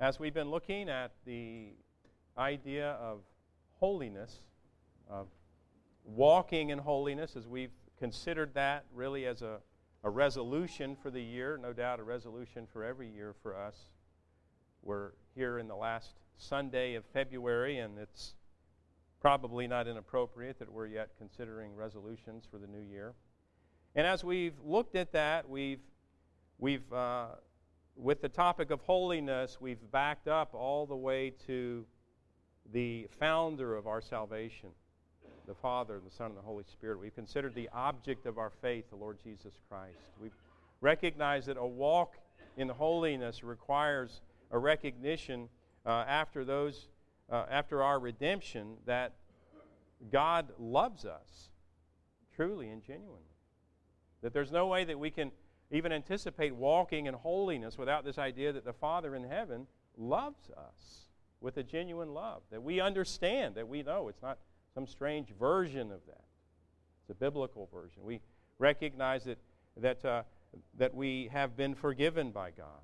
As we've been looking at the idea of holiness, of walking in holiness, as we've considered that really as a, a resolution for the year, no doubt a resolution for every year for us. We're here in the last Sunday of February, and it's probably not inappropriate that we're yet considering resolutions for the new year. And as we've looked at that, we've, we've uh, with the topic of holiness, we've backed up all the way to the founder of our salvation, the Father, the Son, and the Holy Spirit. We've considered the object of our faith, the Lord Jesus Christ. We've recognized that a walk in holiness requires a recognition uh, after those, uh, after our redemption, that God loves us truly and genuinely. That there's no way that we can even anticipate walking in holiness without this idea that the Father in heaven loves us with a genuine love, that we understand, that we know. It's not some strange version of that, it's a biblical version. We recognize that, that, uh, that we have been forgiven by God,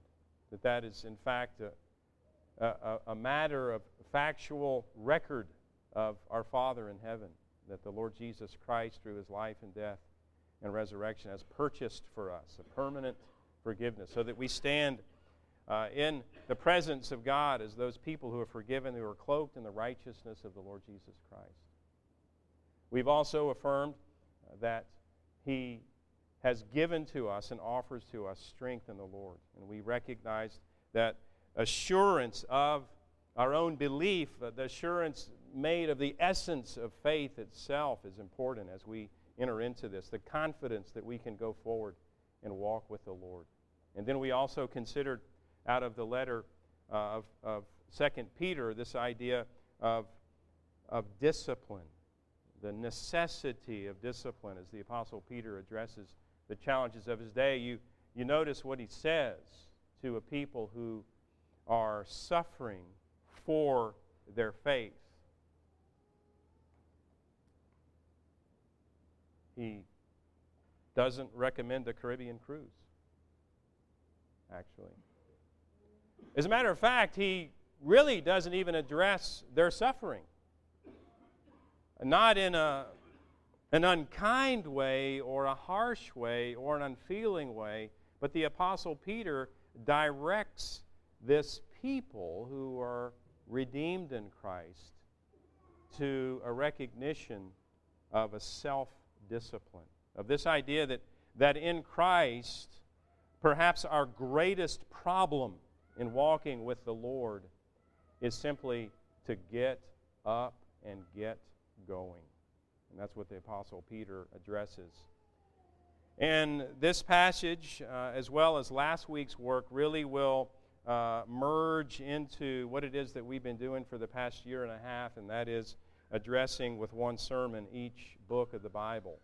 that that is, in fact, a, a, a matter of factual record of our Father in heaven, that the Lord Jesus Christ, through his life and death, and resurrection has purchased for us a permanent forgiveness so that we stand uh, in the presence of God as those people who are forgiven, who are cloaked in the righteousness of the Lord Jesus Christ. We've also affirmed uh, that He has given to us and offers to us strength in the Lord. And we recognize that assurance of our own belief, uh, the assurance made of the essence of faith itself, is important as we enter into this, the confidence that we can go forward and walk with the Lord. And then we also considered out of the letter uh, of, of 2 Peter this idea of, of discipline, the necessity of discipline as the Apostle Peter addresses the challenges of his day. You, you notice what he says to a people who are suffering for their faith. He doesn't recommend a Caribbean cruise, actually. As a matter of fact, he really doesn't even address their suffering. Not in a, an unkind way or a harsh way or an unfeeling way, but the Apostle Peter directs this people who are redeemed in Christ to a recognition of a self discipline. Of this idea that, that in Christ, perhaps our greatest problem in walking with the Lord is simply to get up and get going. And that's what the Apostle Peter addresses. And this passage, uh, as well as last week's work, really will uh, merge into what it is that we've been doing for the past year and a half, and that is addressing with one sermon each book of the Bible.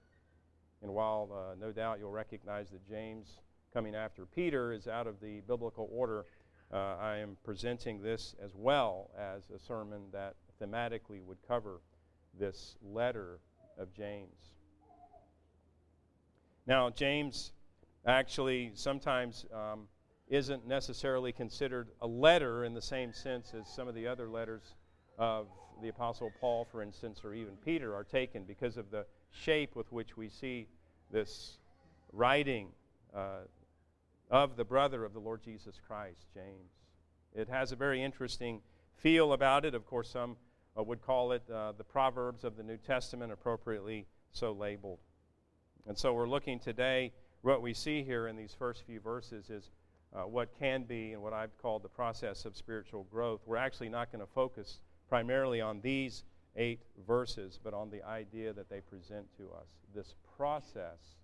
And while uh, no doubt you'll recognize that James, coming after Peter, is out of the biblical order, uh, I am presenting this as well as a sermon that thematically would cover this letter of James. Now, James actually sometimes um, isn't necessarily considered a letter in the same sense as some of the other letters of the Apostle Paul, for instance, or even Peter are taken because of the shape with which we see this writing uh, of the brother of the Lord Jesus Christ, James. It has a very interesting feel about it. Of course, some uh, would call it uh, the Proverbs of the New Testament, appropriately so labeled. And so we're looking today, what we see here in these first few verses is uh, what can be and what I've called the process of spiritual growth. We're actually not going to focus primarily on these eight verses, but on the idea that they present to us this process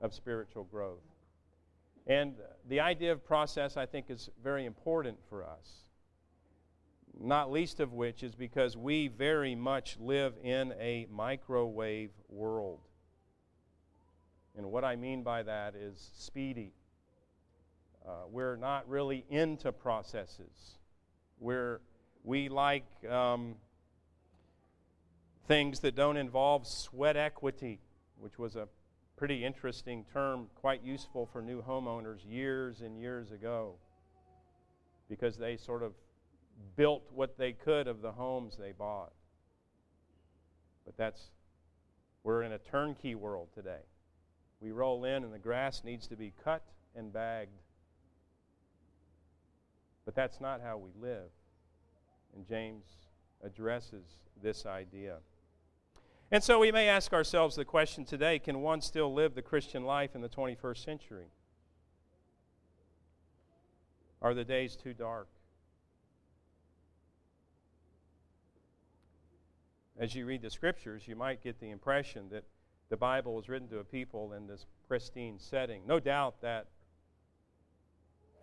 of spiritual growth. And the idea of process, I think, is very important for us. Not least of which is because we very much live in a microwave world. And what I mean by that is speedy. Uh, we're not really into processes. We're, we like um, things that don't involve sweat equity, which was a pretty interesting term, quite useful for new homeowners years and years ago. because they sort of built what they could of the homes they bought. But that's, we're in a turnkey world today. We roll in and the grass needs to be cut and bagged. But that's not how we live. And James addresses this idea. And so we may ask ourselves the question today can one still live the Christian life in the 21st century? Are the days too dark? As you read the scriptures, you might get the impression that the Bible was written to a people in this pristine setting. No doubt that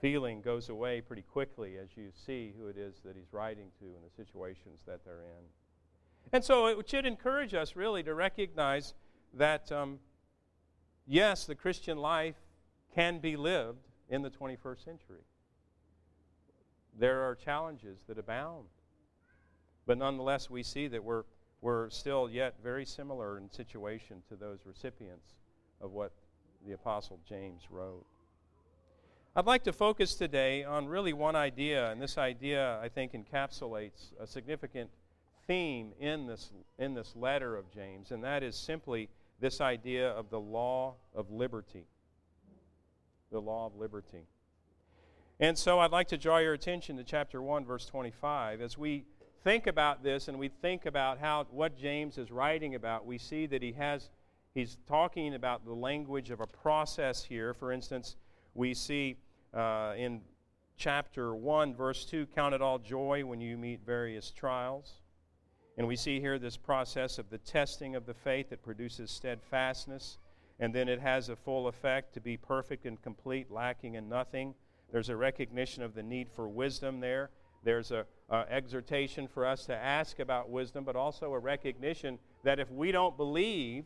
feeling goes away pretty quickly as you see who it is that he's writing to and the situations that they're in. And so it should encourage us really to recognize that, um, yes, the Christian life can be lived in the 21st century. There are challenges that abound. But nonetheless, we see that we're, we're still yet very similar in situation to those recipients of what the Apostle James wrote. I'd like to focus today on really one idea, and this idea, I think, encapsulates a significant theme in this, in this letter of James, and that is simply this idea of the law of liberty. The law of liberty. And so I'd like to draw your attention to chapter 1, verse 25. As we think about this and we think about how what James is writing about, we see that he has he's talking about the language of a process here. For instance, we see uh, in chapter 1, verse 2 Count it all joy when you meet various trials. And we see here this process of the testing of the faith that produces steadfastness, and then it has a full effect to be perfect and complete, lacking in nothing. There's a recognition of the need for wisdom there. There's a, a exhortation for us to ask about wisdom, but also a recognition that if we don't believe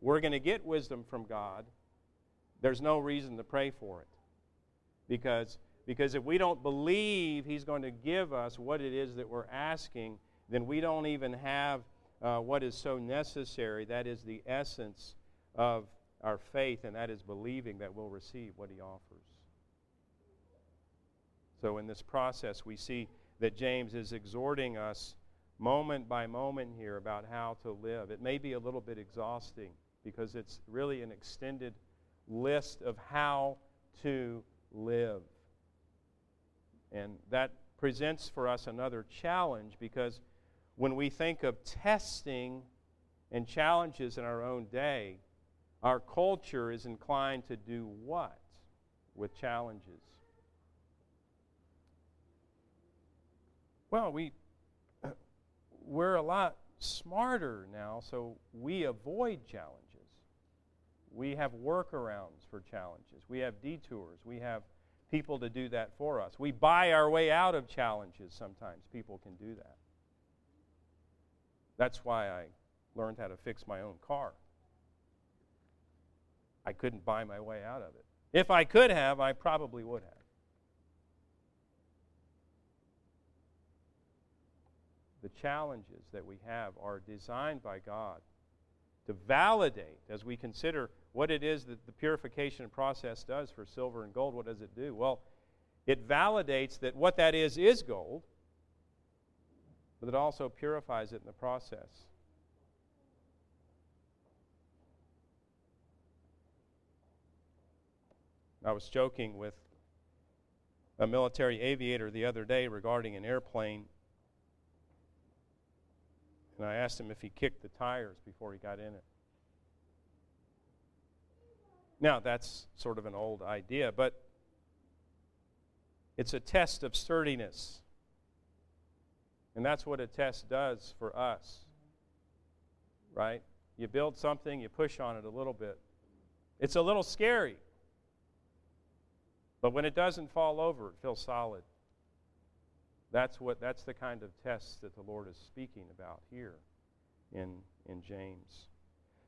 we're going to get wisdom from God, there's no reason to pray for it. Because, because if we don't believe He's going to give us what it is that we're asking, then we don't even have uh, what is so necessary. That is the essence of our faith, and that is believing that we'll receive what He offers. So, in this process, we see that James is exhorting us moment by moment here about how to live. It may be a little bit exhausting because it's really an extended list of how to live. And that presents for us another challenge because when we think of testing and challenges in our own day, our culture is inclined to do what with challenges? Well, we we're a lot smarter now, so we avoid challenges. We have workarounds for challenges. We have detours. We have people to do that for us. We buy our way out of challenges sometimes. People can do that. That's why I learned how to fix my own car. I couldn't buy my way out of it. If I could have, I probably would have. The challenges that we have are designed by God to validate as we consider what it is that the purification process does for silver and gold. What does it do? Well, it validates that what that is is gold, but it also purifies it in the process. I was joking with a military aviator the other day regarding an airplane. And I asked him if he kicked the tires before he got in it. Now, that's sort of an old idea, but it's a test of sturdiness. And that's what a test does for us. Right? You build something, you push on it a little bit. It's a little scary. But when it doesn't fall over, it feels solid. That's what that's the kind of test that the Lord is speaking about here in, in James.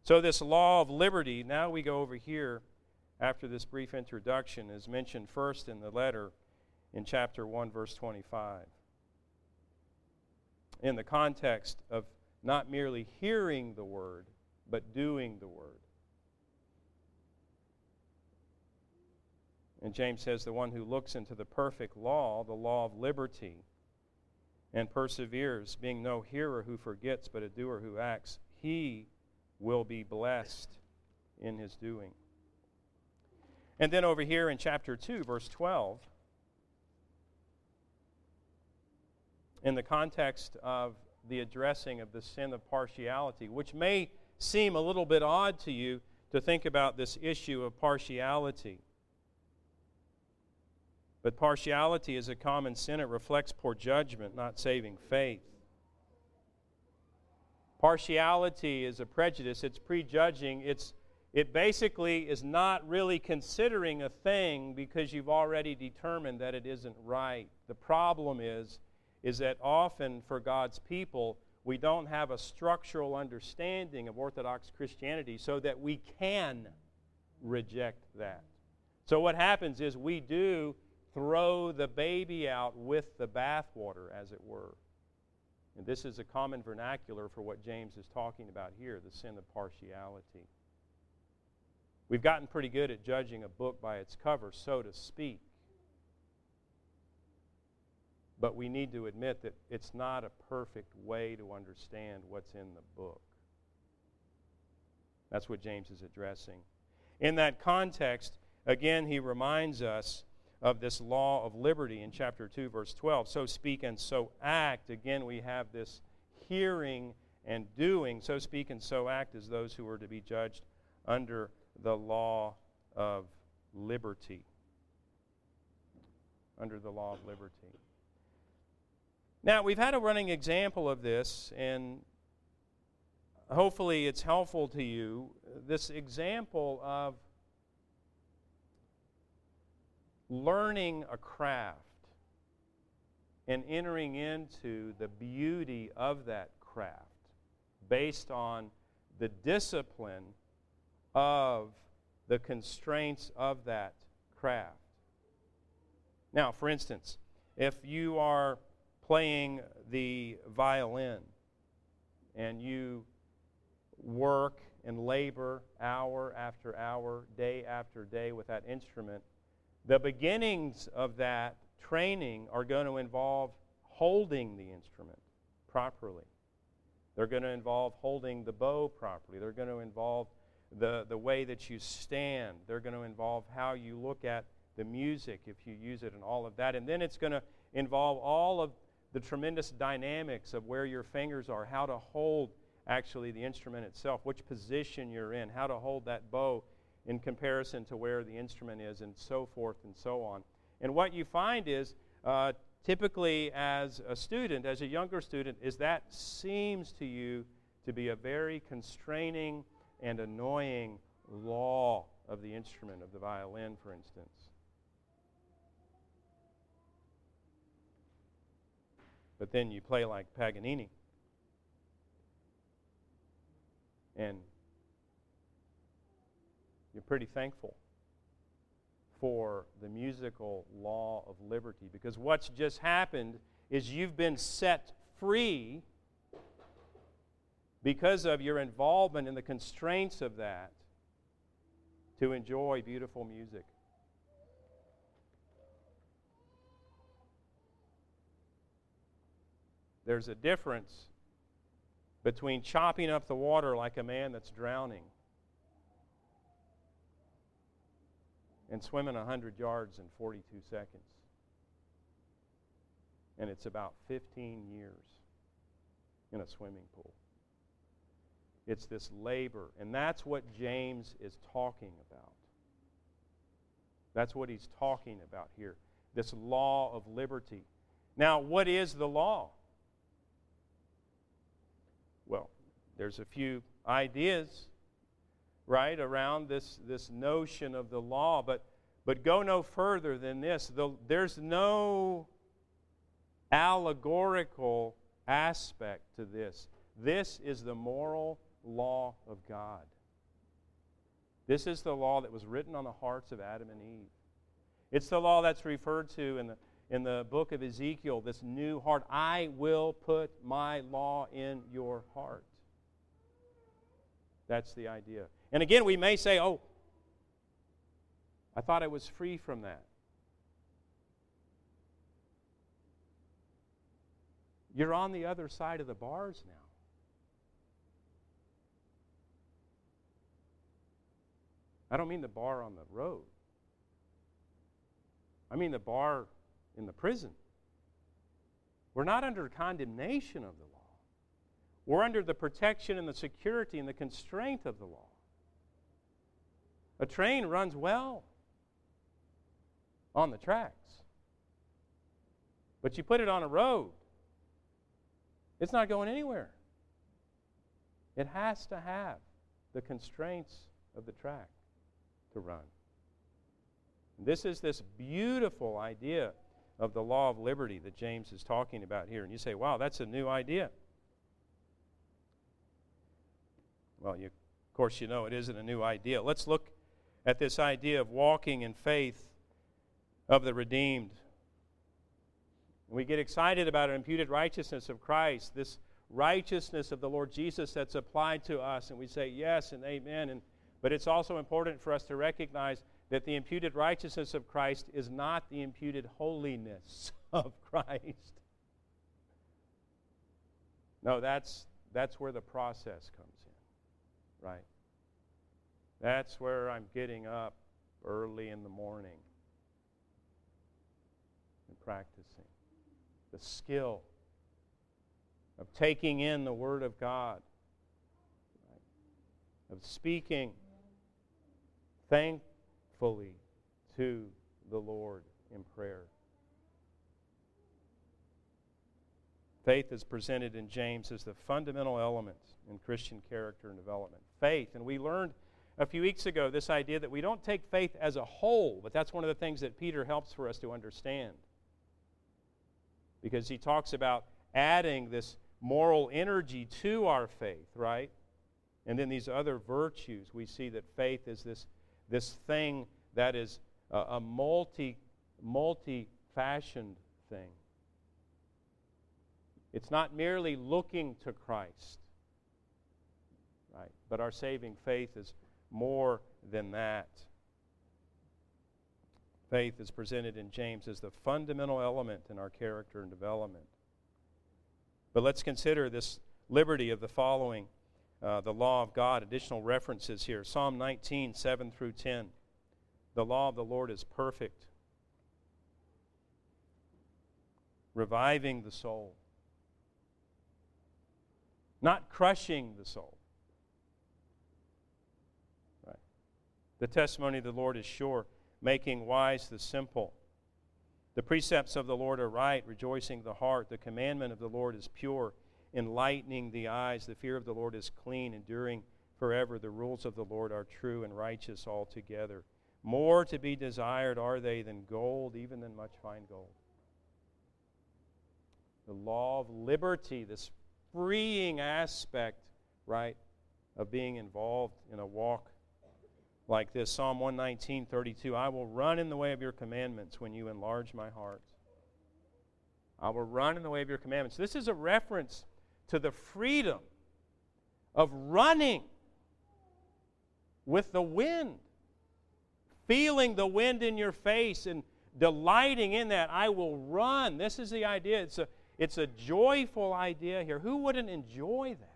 So, this law of liberty, now we go over here after this brief introduction, is mentioned first in the letter in chapter 1, verse 25. In the context of not merely hearing the word, but doing the word. And James says, The one who looks into the perfect law, the law of liberty, and perseveres, being no hearer who forgets, but a doer who acts, he will be blessed in his doing. And then over here in chapter 2, verse 12, in the context of the addressing of the sin of partiality, which may seem a little bit odd to you to think about this issue of partiality. But partiality is a common sin. It reflects poor judgment, not saving faith. Partiality is a prejudice, it's prejudging, it's it basically is not really considering a thing because you've already determined that it isn't right. The problem is is that often for God's people we don't have a structural understanding of orthodox Christianity so that we can reject that. So what happens is we do throw the baby out with the bathwater as it were. And this is a common vernacular for what James is talking about here, the sin of partiality. We've gotten pretty good at judging a book by its cover, so to speak. But we need to admit that it's not a perfect way to understand what's in the book. That's what James is addressing. In that context, again, he reminds us of this law of liberty in chapter 2, verse 12. So speak and so act. Again, we have this hearing and doing. So speak and so act as those who are to be judged under the law of liberty. Under the law of liberty. Now, we've had a running example of this, and hopefully it's helpful to you. This example of learning a craft and entering into the beauty of that craft based on the discipline of the constraints of that craft. Now, for instance, if you are playing the violin and you work and labor hour after hour, day after day with that instrument, the beginnings of that training are going to involve holding the instrument properly. They're going to involve holding the bow properly. They're going to involve the, the way that you stand. They're going to involve how you look at the music if you use it and all of that. And then it's going to involve all of the tremendous dynamics of where your fingers are, how to hold actually the instrument itself, which position you're in, how to hold that bow in comparison to where the instrument is, and so forth and so on. And what you find is, uh, typically as a student, as a younger student, is that seems to you to be a very constraining and annoying law of the instrument, of the violin, for instance. But then you play like Paganini. And you're pretty thankful for the musical law of liberty because what's just happened is you've been set free because of your involvement in the constraints of that to enjoy beautiful music. There's a difference between chopping up the water like a man that's drowning and swimming 100 yards in 42 seconds. And it's about 15 years in a swimming pool. It's this labor. And that's what James is talking about. That's what he's talking about here. This law of liberty. Now, what is the law? Well, there's a few ideas, right, around this, this notion of the law, but, but go no further than this. The, there's no allegorical aspect to this. This is the moral law of God. This is the law that was written on the hearts of Adam and Eve. It's the law that's referred to in the, in the book of Ezekiel, this new heart. I will put my law in your heart. That's the idea. And again, we may say, oh, I thought I was free from that. You're on the other side of the bars now. I don't mean the bar on the road. I mean the bar in the prison. We're not under condemnation of the law. We're under the protection and the security and the constraint of the law. A train runs well on the tracks. But you put it on a road, it's not going anywhere. It has to have the constraints of the track to run. This is this beautiful idea of the law of liberty that James is talking about here. And you say, wow, that's a new idea. Well, you, of course, you know it isn't a new idea. Let's look at this idea of walking in faith of the redeemed. We get excited about an imputed righteousness of Christ, this righteousness of the Lord Jesus that's applied to us, and we say yes and amen. And, but it's also important for us to recognize that the imputed righteousness of Christ is not the imputed holiness of Christ. No, that's, that's where the process comes in, right? That's where I'm getting up early in the morning and practicing the skill of taking in the Word of God, of speaking thankfully to the Lord in prayer. Faith is presented in James as the fundamental element in Christian character and development. Faith, and we learned a few weeks ago this idea that we don't take faith as a whole, but that's one of the things that Peter helps for us to understand because he talks about adding this moral energy to our faith, right? And then these other virtues, we see that faith is this, this thing that is a, a multi, multi-fashioned thing. It's not merely looking to Christ, right? But our saving faith is more than that. Faith is presented in James as the fundamental element in our character and development. But let's consider this liberty of the following uh, the law of God. Additional references here Psalm 19, 7 through 10. The law of the Lord is perfect, reviving the soul, not crushing the soul. The testimony of the Lord is sure making wise the simple. The precepts of the Lord are right, rejoicing the heart. The commandment of the Lord is pure, enlightening the eyes. The fear of the Lord is clean, enduring forever. The rules of the Lord are true and righteous altogether. More to be desired are they than gold, even than much fine gold. The law of liberty, this freeing aspect, right, of being involved in a walk like this Psalm 119, 32 I will run in the way of your commandments when you enlarge my heart. I will run in the way of your commandments. This is a reference to the freedom of running with the wind, feeling the wind in your face and delighting in that. I will run. This is the idea. It's a, it's a joyful idea here. Who wouldn't enjoy that?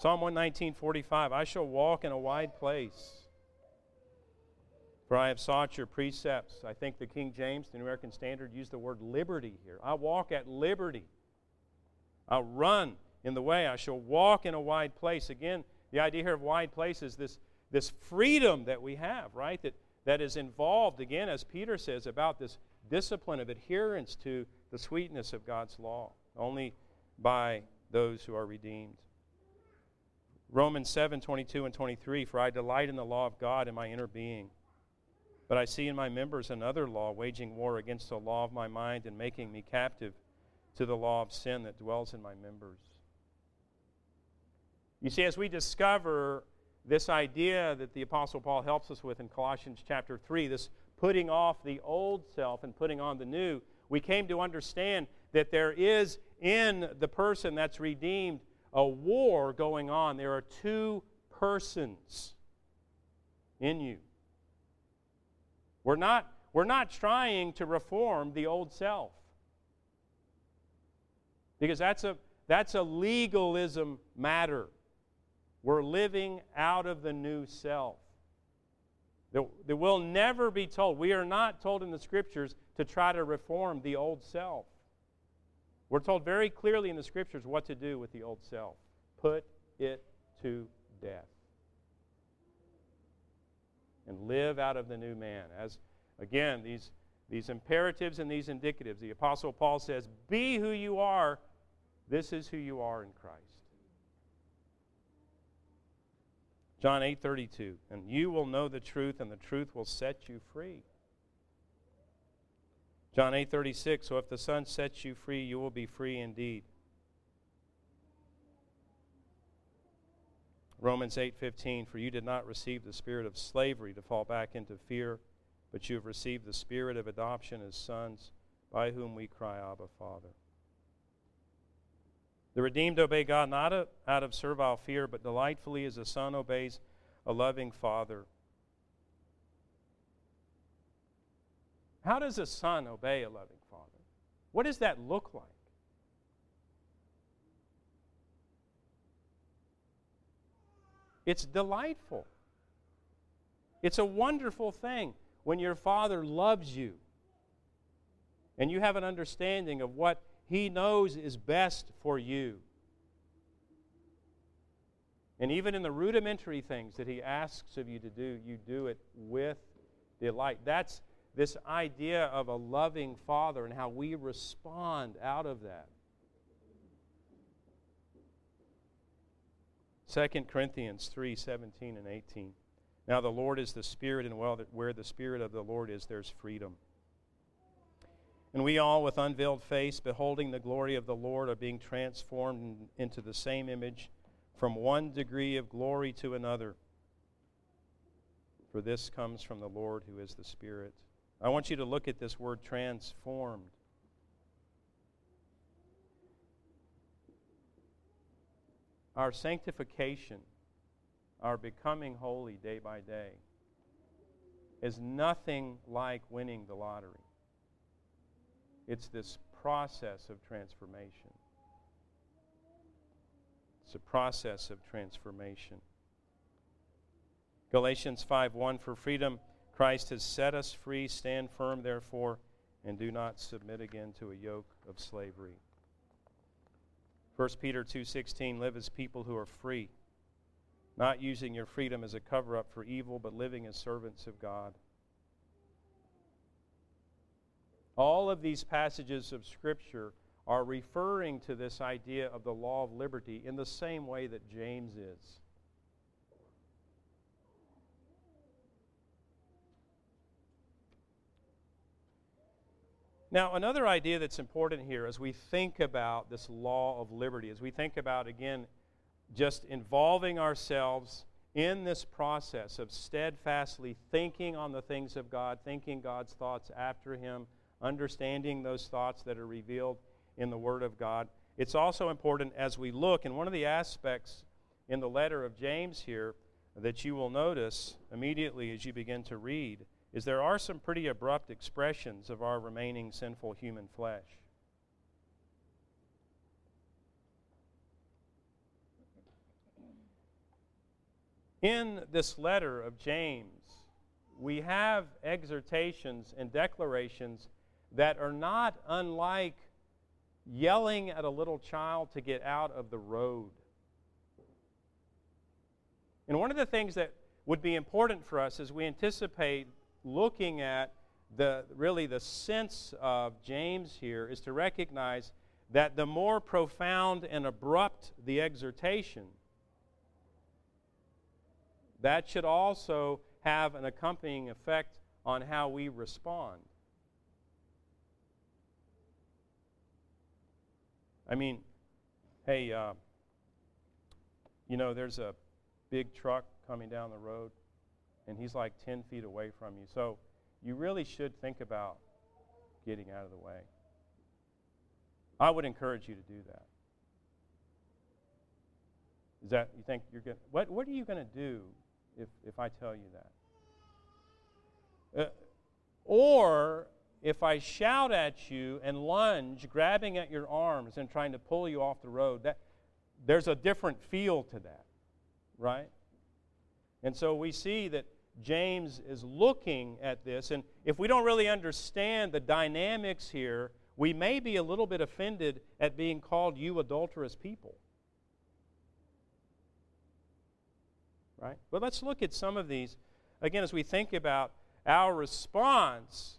Psalm 119, 45 I shall walk in a wide place, for I have sought your precepts. I think the King James, the New American Standard, used the word liberty here. I walk at liberty. I'll run in the way. I shall walk in a wide place. Again, the idea here of wide place is this, this freedom that we have, right? That, that is involved, again, as Peter says, about this discipline of adherence to the sweetness of God's law, only by those who are redeemed. Romans 7 22 and 23 For I delight in the law of God in my inner being. But I see in my members another law, waging war against the law of my mind and making me captive to the law of sin that dwells in my members. You see, as we discover this idea that the Apostle Paul helps us with in Colossians chapter 3, this putting off the old self and putting on the new, we came to understand that there is in the person that's redeemed a war going on. There are two persons in you. We're not, we're not trying to reform the old self. Because that's a, that's a legalism matter. We're living out of the new self. That, that will never be told. We are not told in the scriptures to try to reform the old self. We're told very clearly in the scriptures what to do with the old self put it to death. And live out of the new man. As again, these, these imperatives and these indicatives, the Apostle Paul says, Be who you are. This is who you are in Christ. John 8:32, and you will know the truth and the truth will set you free. John 8:36, so if the Son sets you free, you will be free indeed. Romans 8:15, for you did not receive the spirit of slavery to fall back into fear, but you have received the spirit of adoption as sons, by whom we cry, Abba, Father. The redeemed obey God not out of servile fear, but delightfully as a son obeys a loving father. How does a son obey a loving father? What does that look like? It's delightful. It's a wonderful thing when your father loves you and you have an understanding of what he knows is best for you. And even in the rudimentary things that He asks of you to do, you do it with delight. That's this idea of a loving Father and how we respond out of that. 2 Corinthians 3 17 and 18. Now the Lord is the Spirit, and where the Spirit of the Lord is, there's freedom. And we all, with unveiled face, beholding the glory of the Lord, are being transformed into the same image from one degree of glory to another. For this comes from the Lord who is the Spirit. I want you to look at this word transformed. Our sanctification, our becoming holy day by day, is nothing like winning the lottery. It's this process of transformation. It's a process of transformation. Galatians 5:1 For freedom Christ has set us free. Stand firm, therefore, and do not submit again to a yoke of slavery. 1 Peter 2:16 Live as people who are free, not using your freedom as a cover up for evil, but living as servants of God. All of these passages of Scripture are referring to this idea of the law of liberty in the same way that James is. Now, another idea that's important here as we think about this law of liberty, as we think about, again, just involving ourselves in this process of steadfastly thinking on the things of God, thinking God's thoughts after Him, understanding those thoughts that are revealed in the Word of God. It's also important as we look, and one of the aspects in the letter of James here that you will notice immediately as you begin to read is there are some pretty abrupt expressions of our remaining sinful human flesh. In this letter of James, we have exhortations and declarations that are not unlike yelling at a little child to get out of the road. And one of the things that would be important for us as we anticipate looking at the really the sense of James here is to recognize that the more profound and abrupt the exhortation, that should also have an accompanying effect on how we respond. I mean, hey, uh, you know, there's a big truck coming down the road, and he's like 10 feet away from you. So you really should think about getting out of the way. I would encourage you to do that. Is that you think you're going to What What are you going to do if if I tell you that? Uh, or if I shout at you and lunge, grabbing at your arms and trying to pull you off the road, that there's a different feel to that, right? And so we see that James is looking at this, and if we don't really understand the dynamics here, we may be a little bit offended at being called you adulterous people. Right? But let's look at some of these. Again, as we think about our response,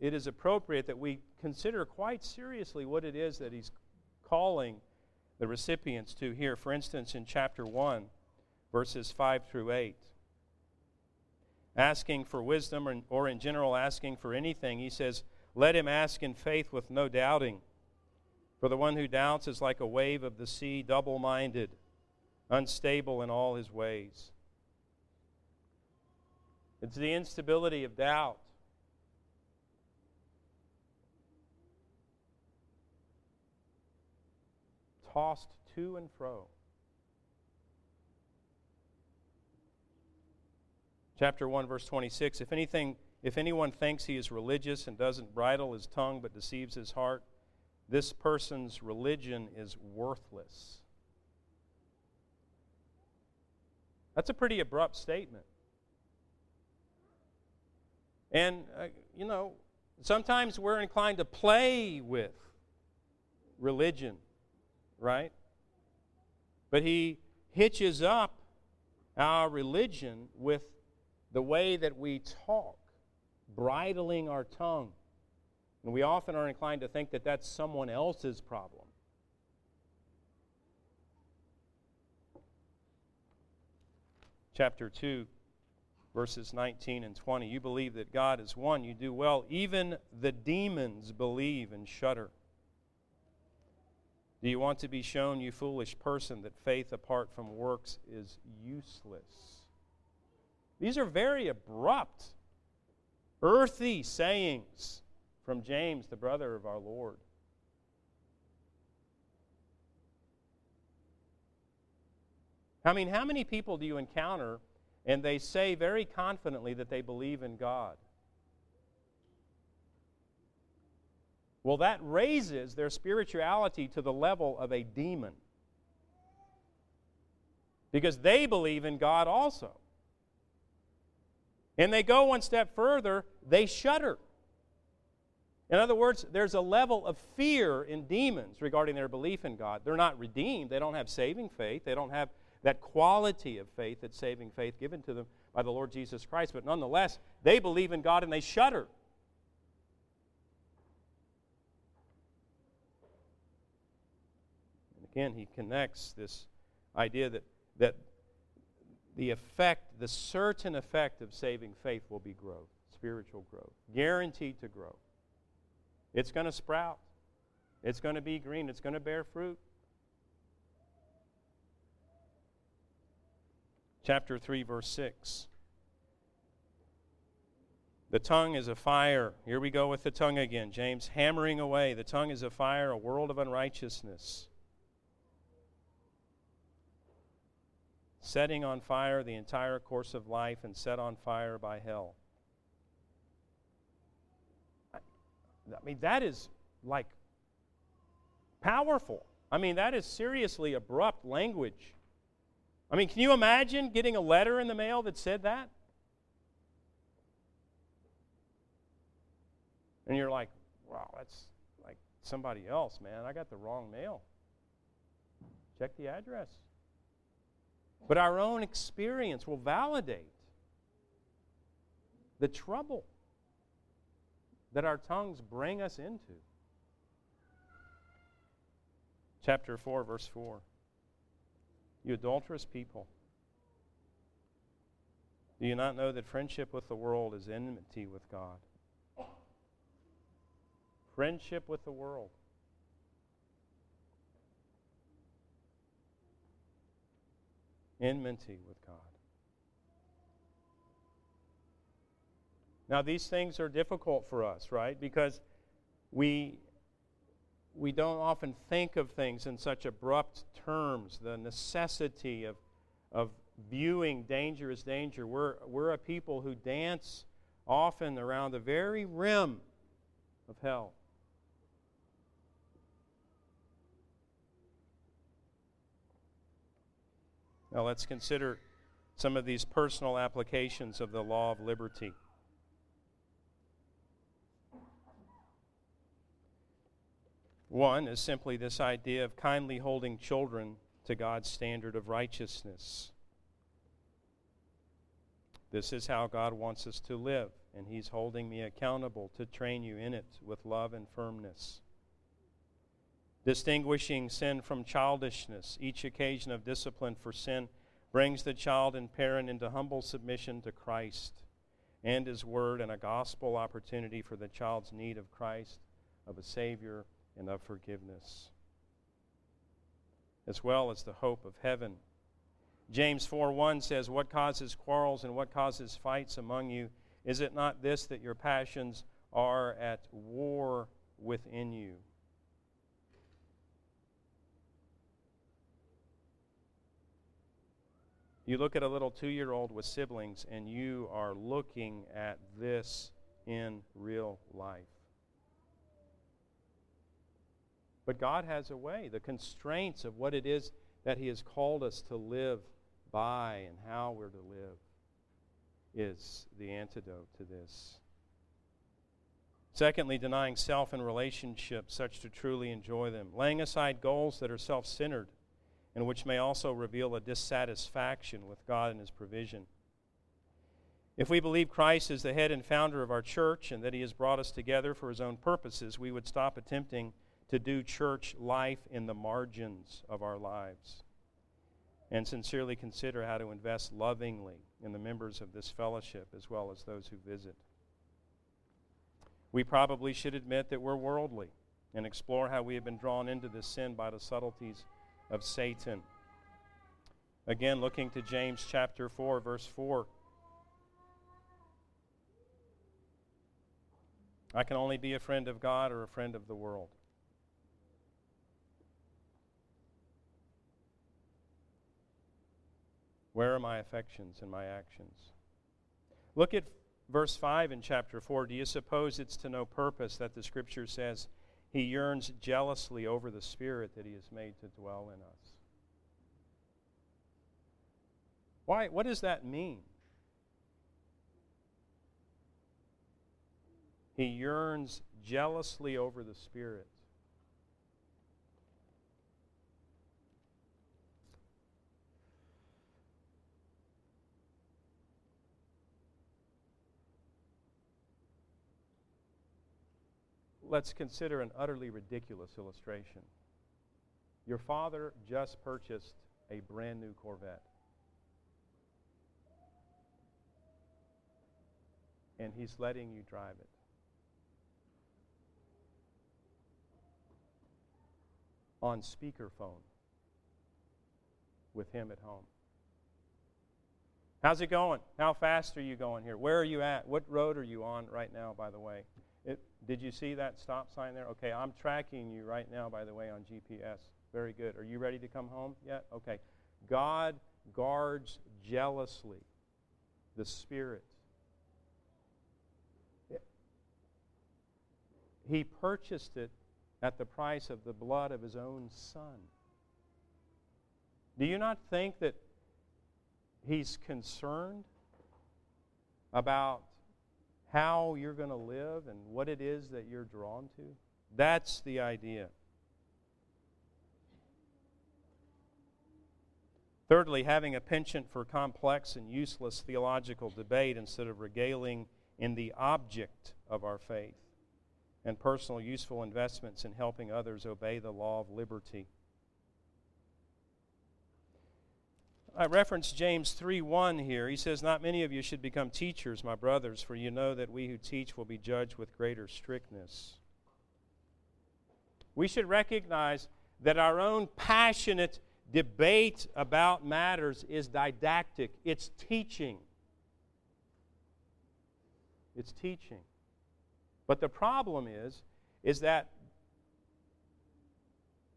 it is appropriate that we consider quite seriously what it is that he's calling the recipients to here. For instance, in chapter 1, verses 5 through 8 asking for wisdom or, or in general asking for anything, he says, Let him ask in faith with no doubting. For the one who doubts is like a wave of the sea, double minded, unstable in all his ways. It's the instability of doubt. Tossed to and fro. Chapter 1 verse 26 If anything if anyone thinks he is religious and doesn't bridle his tongue but deceives his heart this person's religion is worthless. That's a pretty abrupt statement. And, uh, you know, sometimes we're inclined to play with religion, right? But he hitches up our religion with the way that we talk, bridling our tongue. And we often are inclined to think that that's someone else's problem. Chapter 2, verses 19 and 20. You believe that God is one, you do well. Even the demons believe and shudder. Do you want to be shown, you foolish person, that faith apart from works is useless? These are very abrupt, earthy sayings from James, the brother of our Lord. I mean, how many people do you encounter and they say very confidently that they believe in God? Well, that raises their spirituality to the level of a demon. Because they believe in God also. And they go one step further, they shudder. In other words, there's a level of fear in demons regarding their belief in God. They're not redeemed, they don't have saving faith, they don't have that quality of faith, that saving faith given to them by the Lord Jesus Christ. But nonetheless, they believe in God and they shudder. And again, he connects this idea that, that the effect, the certain effect of saving faith will be growth, spiritual growth, guaranteed to grow. It's going to sprout, it's going to be green, it's going to bear fruit. Chapter 3, verse 6. The tongue is a fire. Here we go with the tongue again. James hammering away. The tongue is a fire, a world of unrighteousness. Setting on fire the entire course of life and set on fire by hell. I, mean, that is like powerful. I mean, that is seriously abrupt language. I mean, can you imagine getting a letter in the mail that said that? And you're like, wow, that's like somebody else, man. I got the wrong mail. Check the address. But our own experience will validate the trouble that our tongues bring us into. Chapter 4, verse 4. You adulterous people, do you not know that friendship with the world is enmity with God? Friendship with the world enmity with God. Now, these things are difficult for us, right? Because we we don't often think of things in such abrupt terms. The necessity of, of viewing danger as danger. We're, we're a people who dance often around the very rim of hell. Now let's consider some of these personal applications of the law of liberty. One is simply this idea of kindly holding children to God's standard of righteousness. This is how God wants us to live, and He's holding me accountable to train you in it with love and firmness. Distinguishing sin from childishness, each occasion of discipline for sin brings the child and parent into humble submission to Christ and His Word and a gospel opportunity for the child's need of Christ, of a Savior, and of forgiveness, as well as the hope of heaven. James 4 1 says, What causes quarrels and what causes fights among you? Is it not this that your passions are at war within you? You look at a little two year old with siblings, and you are looking at this in real life. But God has a way. The constraints of what it is that He has called us to live by and how we're to live is the antidote to this. Secondly, denying self and relationships, such to truly enjoy them. Laying aside goals that are self centered and which may also reveal a dissatisfaction with God and His provision. If we believe Christ is the head and founder of our church and that He has brought us together for His own purposes, we would stop attempting to do church life in the margins of our lives and sincerely consider how to invest lovingly in the members of this fellowship as well as those who visit. We probably should admit that we're worldly and explore how we have been drawn into this sin by the subtleties of Satan. Again, looking to James chapter 4, verse 4. I can only be a friend of God or a friend of the world. Where are my affections and my actions? Look at verse 5 in chapter 4. Do you suppose it's to no purpose that the scripture says he yearns jealously over the spirit that he has made to dwell in us? Why, what does that mean? He yearns jealously over the Spirit. Let's consider an utterly ridiculous illustration. Your father just purchased a brand new Corvette. And he's letting you drive it. On speakerphone with him at home. How's it going? How fast are you going here? Where are you at? What road are you on right now, by the way? Did you see that stop sign there? Okay, I'm tracking you right now, by the way, on GPS. Very good. Are you ready to come home yet? Okay. God guards jealously the Spirit. He purchased it at the price of the blood of His own Son. Do you not think that He's concerned about how you're going to live and what it is that you're drawn to. That's the idea. Thirdly, having a penchant for complex and useless theological debate instead of regaling in the object of our faith and personal useful investments in helping others obey the law of liberty. I reference James 3 1 here. He says, Not many of you should become teachers, my brothers, for you know that we who teach will be judged with greater strictness. We should recognize that our own passionate debate about matters is didactic, it's teaching. It's teaching. But the problem is, is that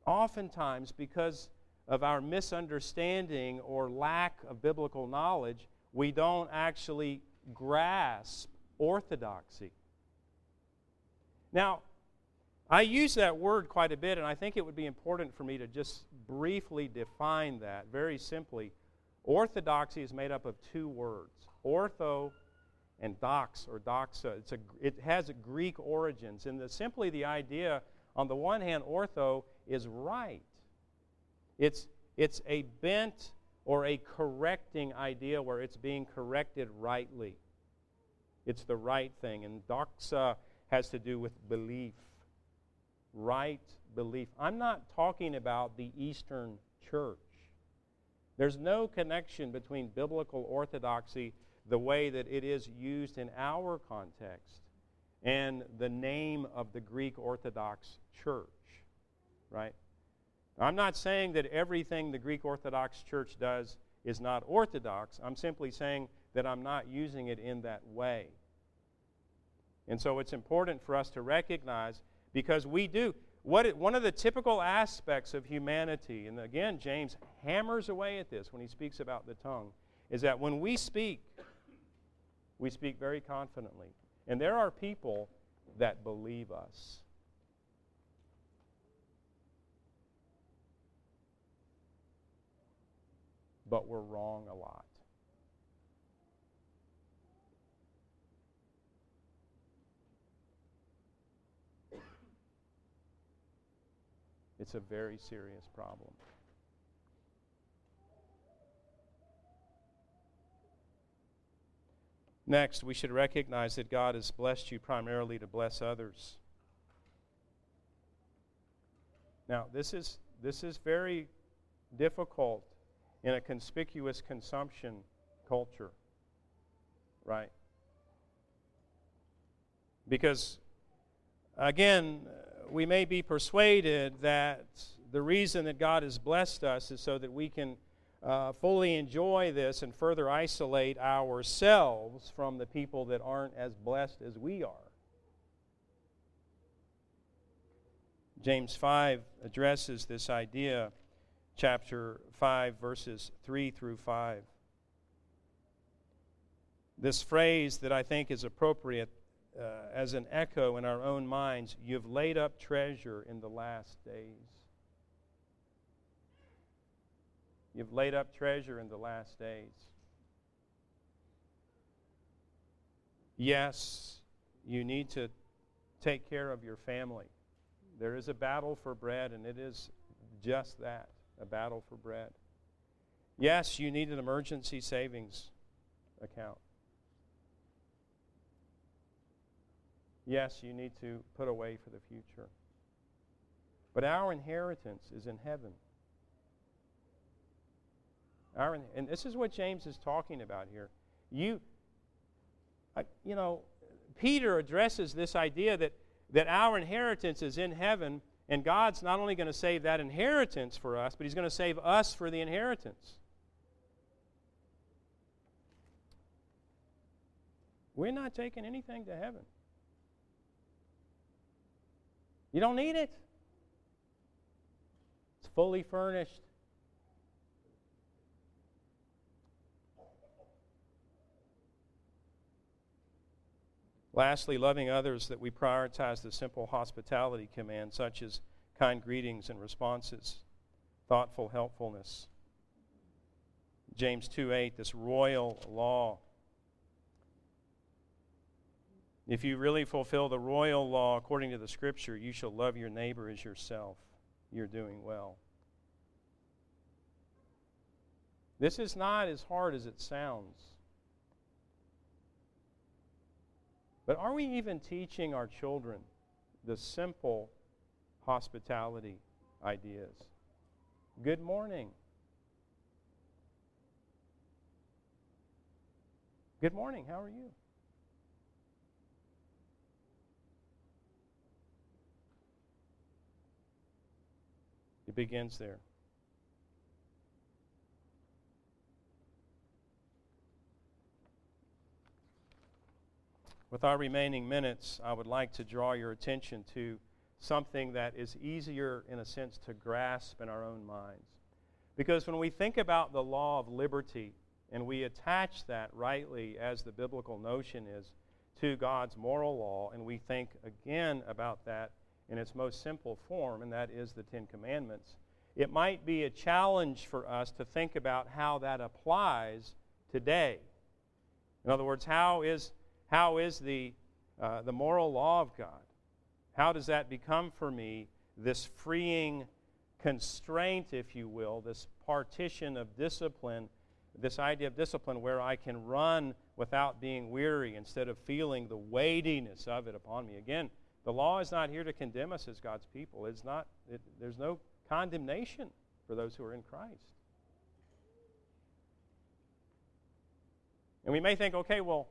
oftentimes, because of our misunderstanding or lack of biblical knowledge, we don't actually grasp orthodoxy. Now, I use that word quite a bit, and I think it would be important for me to just briefly define that very simply. Orthodoxy is made up of two words ortho and dox or doxa. It's a, it has Greek origins. And the, simply the idea, on the one hand, ortho is right. It's, it's a bent or a correcting idea where it's being corrected rightly. It's the right thing. And doxa has to do with belief, right belief. I'm not talking about the Eastern Church. There's no connection between biblical orthodoxy, the way that it is used in our context, and the name of the Greek Orthodox Church, right? I'm not saying that everything the Greek Orthodox Church does is not orthodox. I'm simply saying that I'm not using it in that way. And so it's important for us to recognize because we do. What it, one of the typical aspects of humanity, and again, James hammers away at this when he speaks about the tongue, is that when we speak, we speak very confidently. And there are people that believe us. But we're wrong a lot. It's a very serious problem. Next, we should recognize that God has blessed you primarily to bless others. Now, this is, this is very difficult in a conspicuous consumption culture, right? Because, again, we may be persuaded that the reason that God has blessed us is so that we can uh, fully enjoy this and further isolate ourselves from the people that aren't as blessed as we are. James 5 addresses this idea, chapter 5, verses 3 through 5. This phrase that I think is appropriate uh, as an echo in our own minds you've laid up treasure in the last days. You've laid up treasure in the last days. Yes, you need to take care of your family. There is a battle for bread, and it is just that a battle for bread. Yes, you need an emergency savings account. Yes, you need to put away for the future. But our inheritance is in heaven. Our, and this is what James is talking about here. You, you know, Peter addresses this idea that, that our inheritance is in heaven, and God's not only going to save that inheritance for us, but He's going to save us for the inheritance. We're not taking anything to heaven. You don't need it. It's fully furnished. Lastly, loving others, that we prioritize the simple hospitality command, such as kind greetings and responses, thoughtful helpfulness. James 2 8, this royal law if you really fulfill the royal law according to the scripture, you shall love your neighbor as yourself. You're doing well. This is not as hard as it sounds. But are we even teaching our children the simple hospitality ideas? Good morning. Good morning. How are you? It begins there. With our remaining minutes, I would like to draw your attention to something that is easier, in a sense, to grasp in our own minds. Because when we think about the law of liberty and we attach that rightly as the biblical notion is to God's moral law, and we think again about that in its most simple form, and that is the Ten Commandments, it might be a challenge for us to think about how that applies today. In other words, how is, how is the, uh, the moral law of God? How does that become for me this freeing constraint, if you will, this partition of discipline, this idea of discipline where I can run without being weary instead of feeling the weightiness of it upon me? Again, the law is not here to condemn us as God's people. It's not, it, there's no condemnation for those who are in Christ. And we may think, okay, well,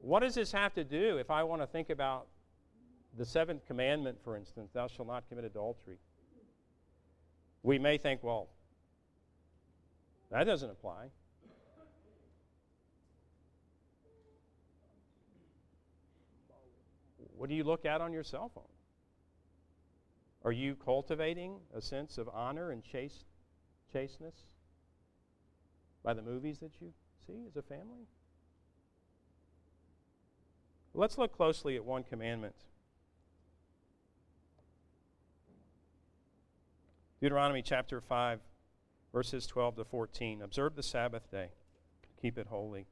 what does this have to do if I want to think about the seventh commandment, for instance, thou shalt not commit adultery? We may think, well, that doesn't apply. What do you look at on your cell phone? Are you cultivating a sense of honor and chaste, chasteness by the movies that you see as a family? Let's look closely at one commandment. Deuteronomy chapter 5, verses 12 to 14. Observe the Sabbath day, keep it holy,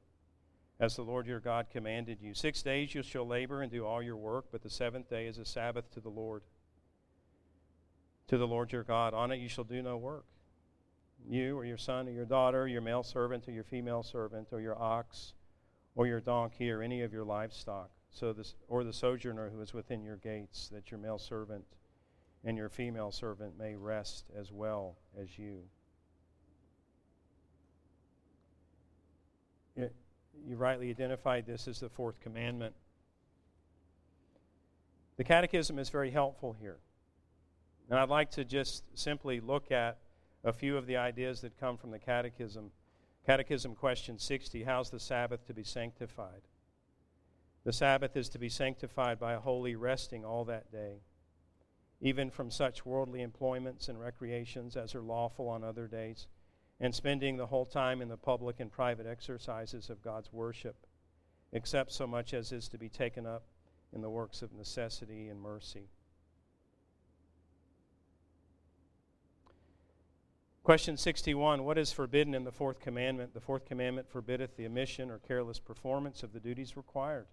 as the Lord your God commanded you. Six days you shall labor and do all your work, but the seventh day is a Sabbath to the Lord to the Lord your God. On it you shall do no work. You or your son or your daughter, your male servant or your female servant, or your ox or your donkey or any of your livestock, so this, or the sojourner who is within your gates, that your male servant and your female servant may rest as well as you. you rightly identified this as the fourth commandment. The Catechism is very helpful here. And I'd like to just simply look at a few of the ideas that come from the Catechism. Catechism question 60 How's the Sabbath to be sanctified? The Sabbath is to be sanctified by a holy resting all that day, even from such worldly employments and recreations as are lawful on other days, and spending the whole time in the public and private exercises of God's worship, except so much as is to be taken up in the works of necessity and mercy. Question 61 What is forbidden in the fourth commandment? The fourth commandment forbiddeth the omission or careless performance of the duties required,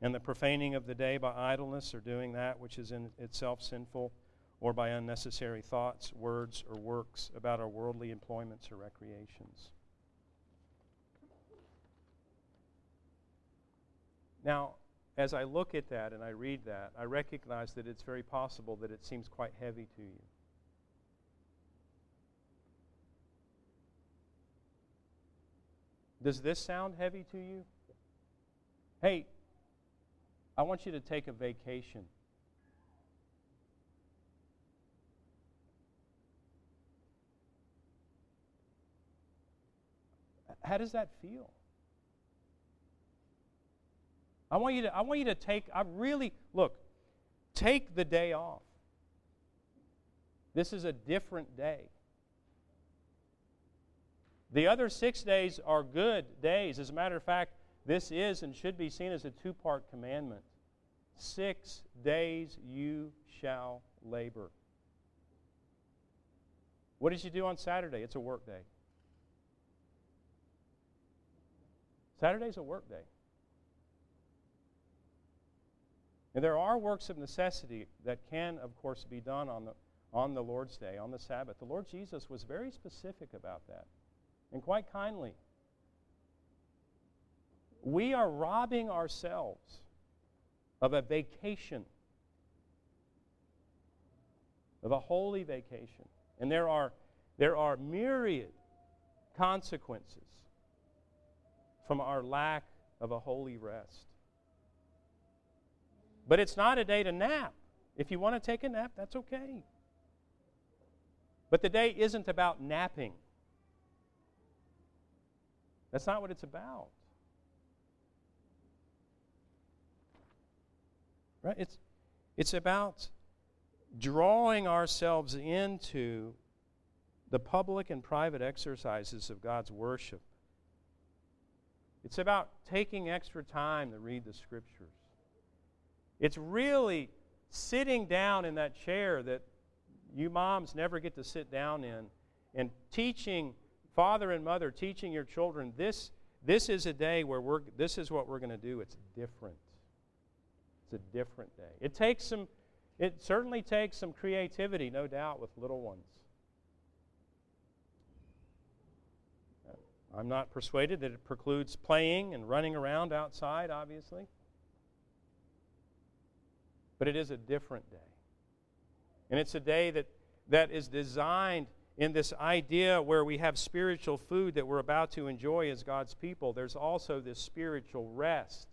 and the profaning of the day by idleness or doing that which is in itself sinful, or by unnecessary thoughts, words, or works about our worldly employments or recreations. Now, as I look at that and I read that, I recognize that it's very possible that it seems quite heavy to you. Does this sound heavy to you? Hey, I want you to take a vacation. How does that feel? I want you to I want you to take I really look, take the day off. This is a different day. The other six days are good days. As a matter of fact, this is and should be seen as a two part commandment. Six days you shall labor. What did you do on Saturday? It's a work day. Saturday's a work day. And there are works of necessity that can, of course, be done on the, on the Lord's day, on the Sabbath. The Lord Jesus was very specific about that and quite kindly. We are robbing ourselves of a vacation, of a holy vacation. And there are, there are myriad consequences from our lack of a holy rest. But it's not a day to nap. If you want to take a nap, that's okay. But the day isn't about napping. That's not what it's about. Right? It's, it's about drawing ourselves into the public and private exercises of God's worship. It's about taking extra time to read the scriptures. It's really sitting down in that chair that you moms never get to sit down in and teaching father and mother teaching your children this this is a day where we're this is what we're going to do. It's different. It's a different day. It takes some it certainly takes some creativity no doubt with little ones. I'm not persuaded that it precludes playing and running around outside obviously. But it is a different day. And it's a day that that is designed in this idea where we have spiritual food that we're about to enjoy as God's people, there's also this spiritual rest.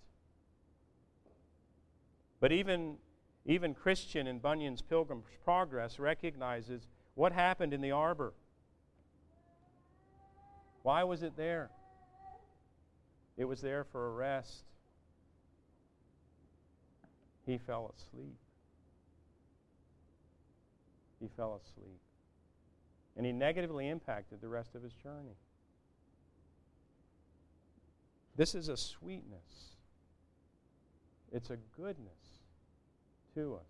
But even, even Christian in Bunyan's Pilgrim's Progress recognizes what happened in the arbor. Why was it there? It was there for a rest. He fell asleep. He fell asleep and he negatively impacted the rest of his journey. This is a sweetness, it's a goodness to us.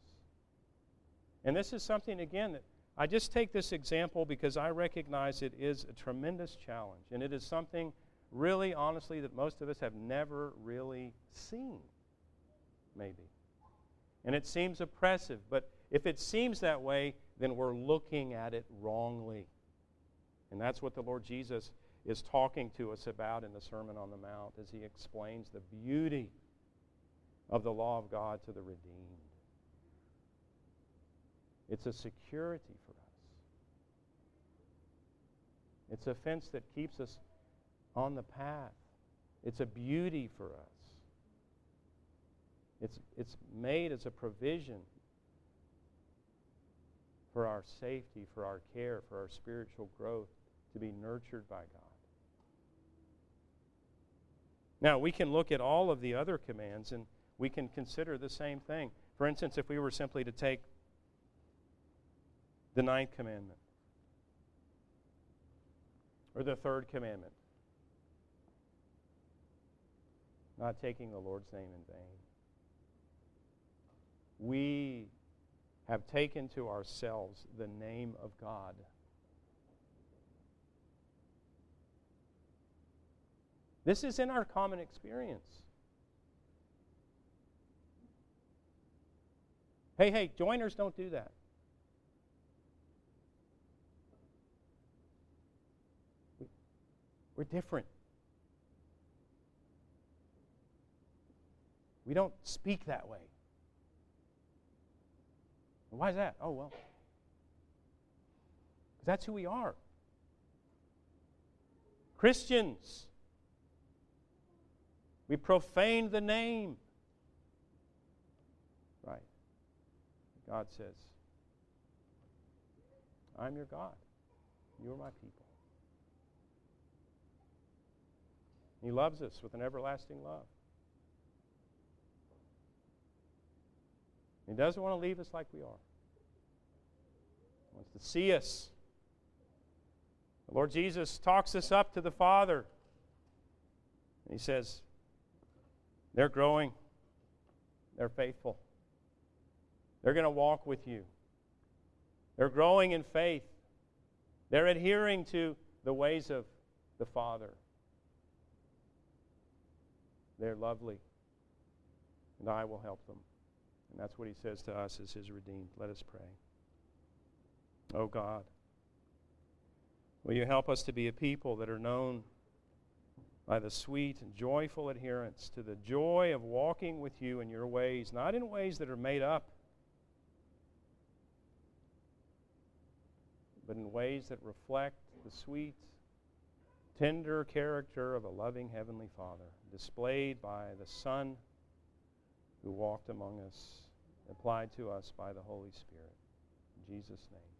And this is something, again, that I just take this example because I recognize it is a tremendous challenge. And it is something, really, honestly, that most of us have never really seen, maybe. And it seems oppressive, but if it seems that way, then we're looking at it wrongly. And that's what the Lord Jesus is talking to us about in the Sermon on the Mount as he explains the beauty of the law of God to the redeemed. It's a security for us. It's a fence that keeps us on the path. It's a beauty for us. It's, it's made as a provision for our safety, for our care, for our spiritual growth, to be nurtured by God. Now, we can look at all of the other commands and we can consider the same thing. For instance, if we were simply to take the ninth commandment or the third commandment, not taking the Lord's name in vain. We have taken to ourselves the name of God. This is in our common experience. Hey, hey, Joyners don't do that. We're different. We don't speak that way. Why is that? Oh, well. That's who we are. Christians. We profane the name. Right. God says, I'm your God. You are my people. He loves us with an everlasting love. He doesn't want to leave us like we are. Wants to see us. The Lord Jesus talks us up to the Father. And he says, They're growing, they're faithful, they're going to walk with you. They're growing in faith, they're adhering to the ways of the Father. They're lovely, and I will help them. And that's what he says to us as his redeemed. Let us pray. Oh God, will you help us to be a people that are known by the sweet and joyful adherence to the joy of walking with you in your ways, not in ways that are made up, but in ways that reflect the sweet, tender character of a loving Heavenly Father, displayed by the Son who walked among us, applied to us by the Holy Spirit. In Jesus' name.